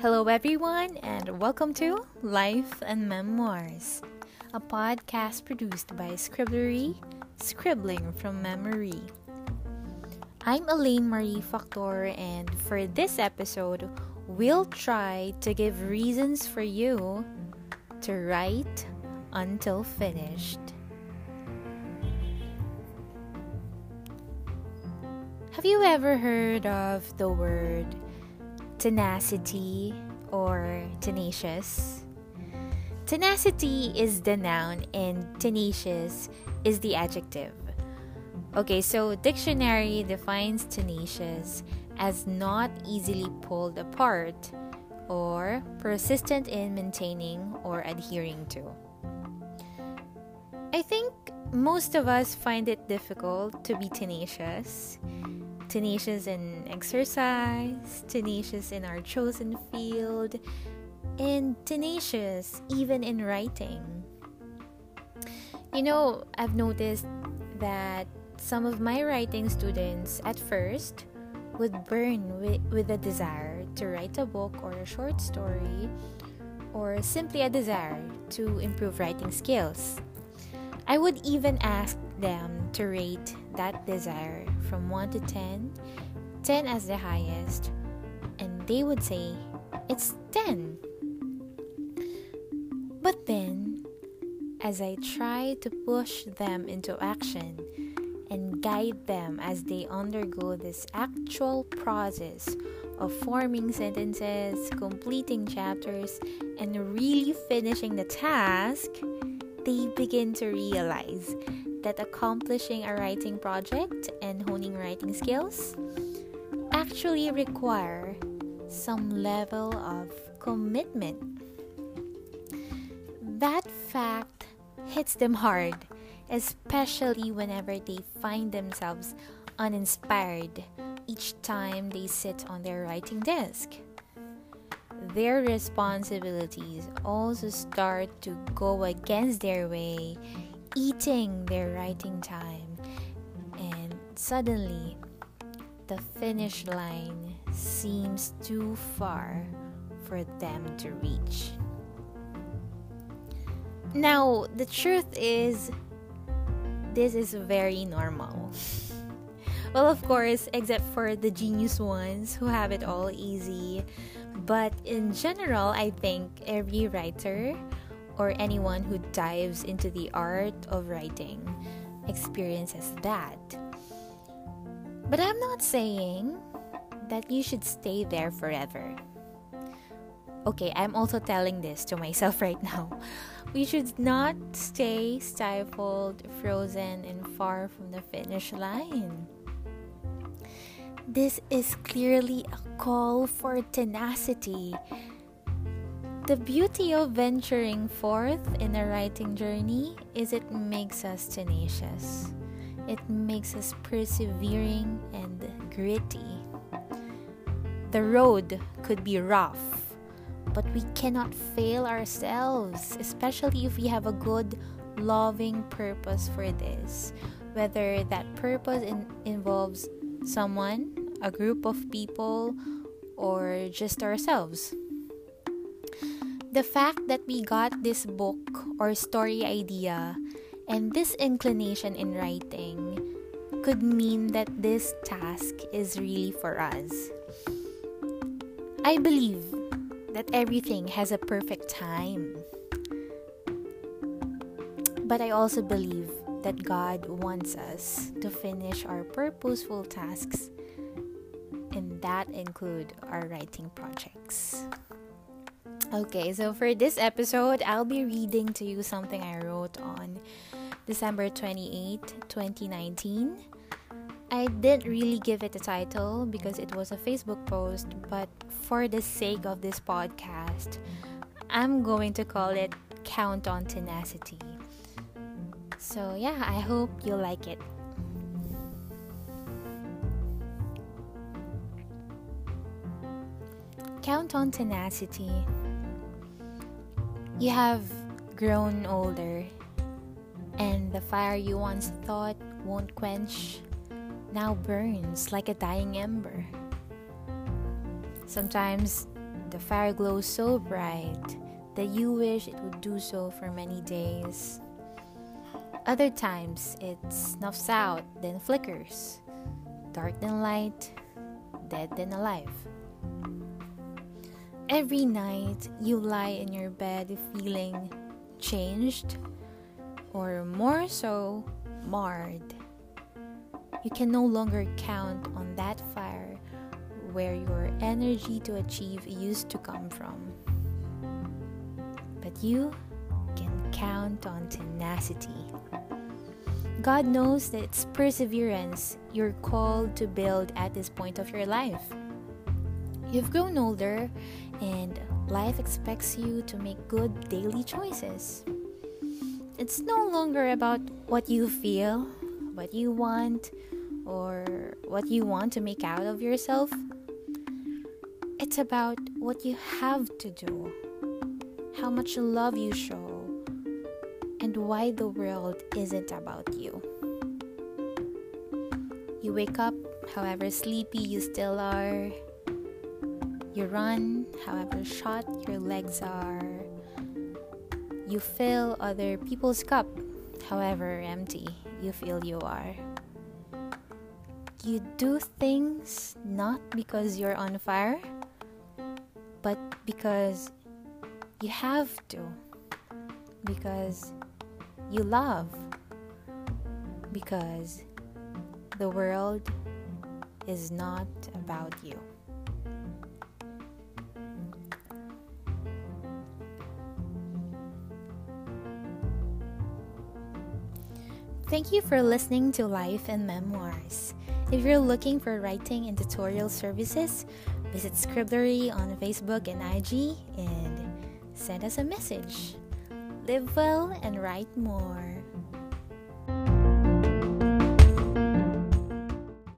Hello, everyone, and welcome to Life and Memoirs, a podcast produced by Scribblery, Scribbling from Memory. I'm Elaine Marie Factor, and for this episode, we'll try to give reasons for you to write until finished. Have you ever heard of the word tenacity or tenacious? Tenacity is the noun and tenacious is the adjective. Okay, so dictionary defines tenacious as not easily pulled apart or persistent in maintaining or adhering to. I think most of us find it difficult to be tenacious tenacious in exercise, tenacious in our chosen field, and tenacious even in writing. You know, I've noticed that some of my writing students at first would burn with, with a desire to write a book or a short story or simply a desire to improve writing skills. I would even ask them to rate that desire from 1 to 10, 10 as the highest, and they would say it's 10. But then, as I try to push them into action and guide them as they undergo this actual process of forming sentences, completing chapters, and really finishing the task, they begin to realize that accomplishing a writing project and honing writing skills actually require some level of commitment. That fact hits them hard, especially whenever they find themselves uninspired each time they sit on their writing desk. Their responsibilities also start to go against their way eating their writing time, and suddenly the finish line seems too far for them to reach. Now, the truth is, this is very normal. well, of course, except for the genius ones who have it all easy. But in general, I think every writer or anyone who dives into the art of writing experiences that. But I'm not saying that you should stay there forever. Okay, I'm also telling this to myself right now. We should not stay stifled, frozen, and far from the finish line. This is clearly a call for tenacity the beauty of venturing forth in a writing journey is it makes us tenacious. It makes us persevering and gritty. The road could be rough, but we cannot fail ourselves, especially if we have a good, loving purpose for this. Whether that purpose in- involves someone, a group of people, or just ourselves the fact that we got this book or story idea and this inclination in writing could mean that this task is really for us. I believe that everything has a perfect time. But I also believe that God wants us to finish our purposeful tasks, and that include our writing projects. Okay, so for this episode, I'll be reading to you something I wrote on December 28, 2019. I didn't really give it a title because it was a Facebook post, but for the sake of this podcast, I'm going to call it Count on Tenacity. So, yeah, I hope you like it. Count on Tenacity. You have grown older, and the fire you once thought won't quench now burns like a dying ember. Sometimes The fire glows so bright that you wish it would do so for many days. Other times, it snuffs out, then flickers. Dark then light, dead then alive. Every night, you lie in your bed feeling changed, or more so, marred. You can no longer count on that fire where your energy to achieve used to come from. But you can count on tenacity. God knows that it's perseverance you're called to build at this point of your life. You've grown older, and life expects you to make good daily choices. It's no longer about what you feel, what you want, or what you want to make out of yourself. It's about what you have to do, how much love you show, and why the world isn't about you. You wake up, however sleepy you still are. You run, however short your legs are. You fill other people's cup, however empty you feel you are. You do things not because you're on fire, but because you have to. Because you love. Because the world is not about you. Thank you for listening to Life and Memoirs. If you're looking for writing and tutorial services, visit Scribblery on Facebook and IG and send us a message. Live well and write more.